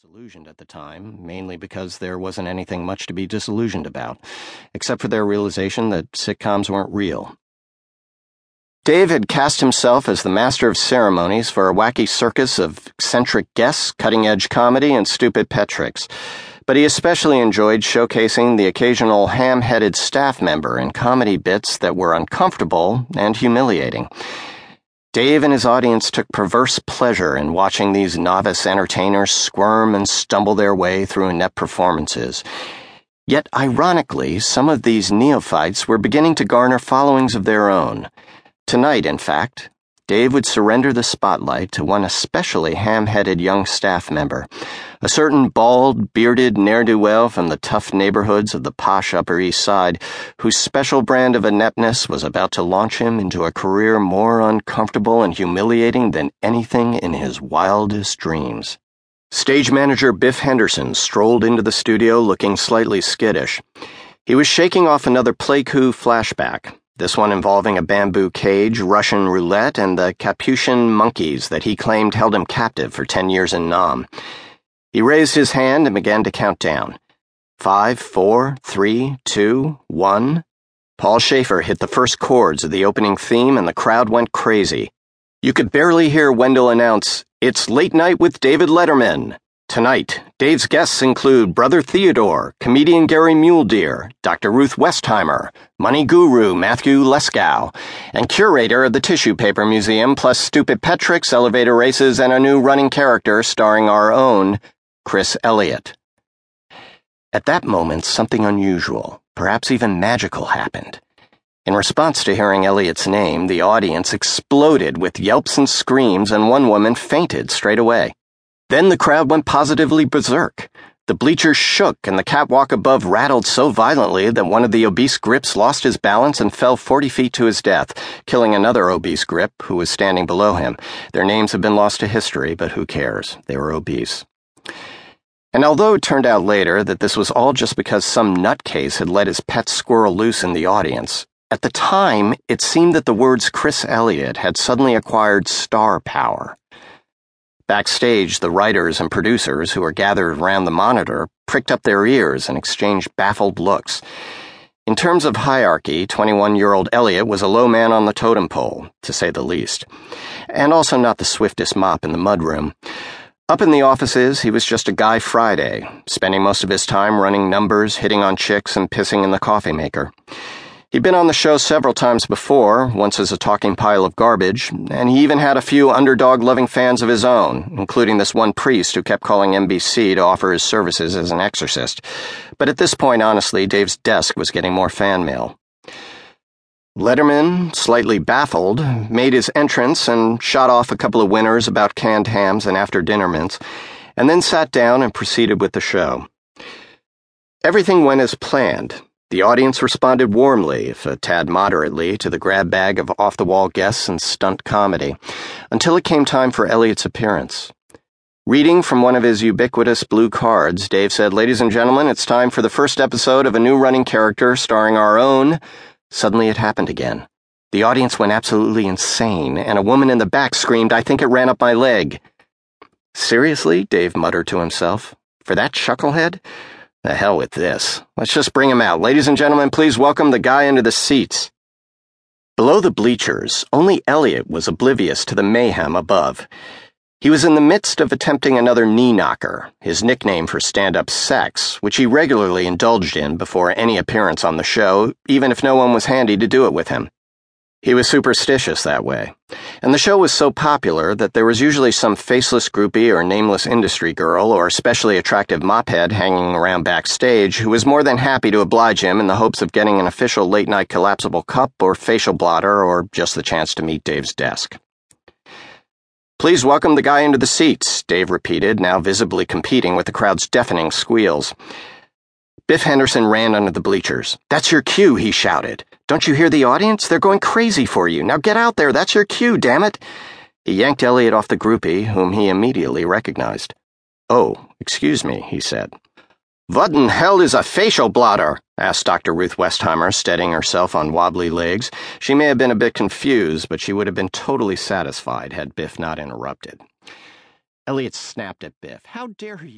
disillusioned at the time, mainly because there wasn't anything much to be disillusioned about, except for their realization that sitcoms weren't real. Dave had cast himself as the master of ceremonies for a wacky circus of eccentric guests, cutting edge comedy, and stupid pet tricks, but he especially enjoyed showcasing the occasional ham headed staff member in comedy bits that were uncomfortable and humiliating. Dave and his audience took perverse pleasure in watching these novice entertainers squirm and stumble their way through inept performances. Yet, ironically, some of these neophytes were beginning to garner followings of their own. Tonight, in fact, Dave would surrender the spotlight to one especially ham headed young staff member, a certain bald, bearded ne'er do well from the tough neighborhoods of the posh Upper East Side, whose special brand of ineptness was about to launch him into a career more uncomfortable and humiliating than anything in his wildest dreams. Stage manager Biff Henderson strolled into the studio looking slightly skittish. He was shaking off another Pleiku flashback this one involving a bamboo cage, Russian roulette, and the Capuchin monkeys that he claimed held him captive for 10 years in Nam. He raised his hand and began to count down. Five, four, three, two, one. Paul Shaffer hit the first chords of the opening theme and the crowd went crazy. You could barely hear Wendell announce, It's late night with David Letterman. Tonight, Dave's guests include Brother Theodore, comedian Gary Mule Deer, Dr. Ruth Westheimer, money guru Matthew Lesko, and curator of the Tissue Paper Museum, plus stupid pet tricks, elevator races, and a new running character starring our own Chris Elliott. At that moment, something unusual, perhaps even magical, happened. In response to hearing Elliott's name, the audience exploded with yelps and screams, and one woman fainted straight away. Then the crowd went positively berserk. The bleachers shook and the catwalk above rattled so violently that one of the obese grips lost his balance and fell 40 feet to his death, killing another obese grip who was standing below him. Their names have been lost to history, but who cares? They were obese. And although it turned out later that this was all just because some nutcase had let his pet squirrel loose in the audience, at the time it seemed that the words Chris Elliott had suddenly acquired star power. Backstage, the writers and producers who were gathered around the monitor pricked up their ears and exchanged baffled looks. In terms of hierarchy, 21 year old Elliott was a low man on the totem pole, to say the least, and also not the swiftest mop in the mudroom. Up in the offices, he was just a guy Friday, spending most of his time running numbers, hitting on chicks, and pissing in the coffee maker. He'd been on the show several times before, once as a talking pile of garbage, and he even had a few underdog loving fans of his own, including this one priest who kept calling NBC to offer his services as an exorcist. But at this point, honestly, Dave's desk was getting more fan mail. Letterman, slightly baffled, made his entrance and shot off a couple of winners about canned hams and after dinner mints, and then sat down and proceeded with the show. Everything went as planned. The audience responded warmly, if a tad moderately, to the grab bag of off the wall guests and stunt comedy, until it came time for Elliott's appearance. Reading from one of his ubiquitous blue cards, Dave said, Ladies and gentlemen, it's time for the first episode of a new running character starring our own. Suddenly it happened again. The audience went absolutely insane, and a woman in the back screamed, I think it ran up my leg. Seriously? Dave muttered to himself. For that chucklehead? The hell with this. Let's just bring him out. Ladies and gentlemen, please welcome the guy under the seats. Below the bleachers, only Elliott was oblivious to the mayhem above. He was in the midst of attempting another knee knocker, his nickname for stand up sex, which he regularly indulged in before any appearance on the show, even if no one was handy to do it with him. He was superstitious that way. And the show was so popular that there was usually some faceless groupie or nameless industry girl or especially attractive mophead hanging around backstage who was more than happy to oblige him in the hopes of getting an official late night collapsible cup or facial blotter or just the chance to meet Dave's desk. Please welcome the guy under the seats, Dave repeated, now visibly competing with the crowd's deafening squeals. Biff Henderson ran under the bleachers. That's your cue, he shouted. Don't you hear the audience? They're going crazy for you. Now get out there. That's your cue, damn it. He yanked Elliott off the groupie, whom he immediately recognized. Oh, excuse me, he said. What in hell is a facial blotter? asked Dr. Ruth Westheimer, steadying herself on wobbly legs. She may have been a bit confused, but she would have been totally satisfied had Biff not interrupted. Elliott snapped at Biff. How dare you?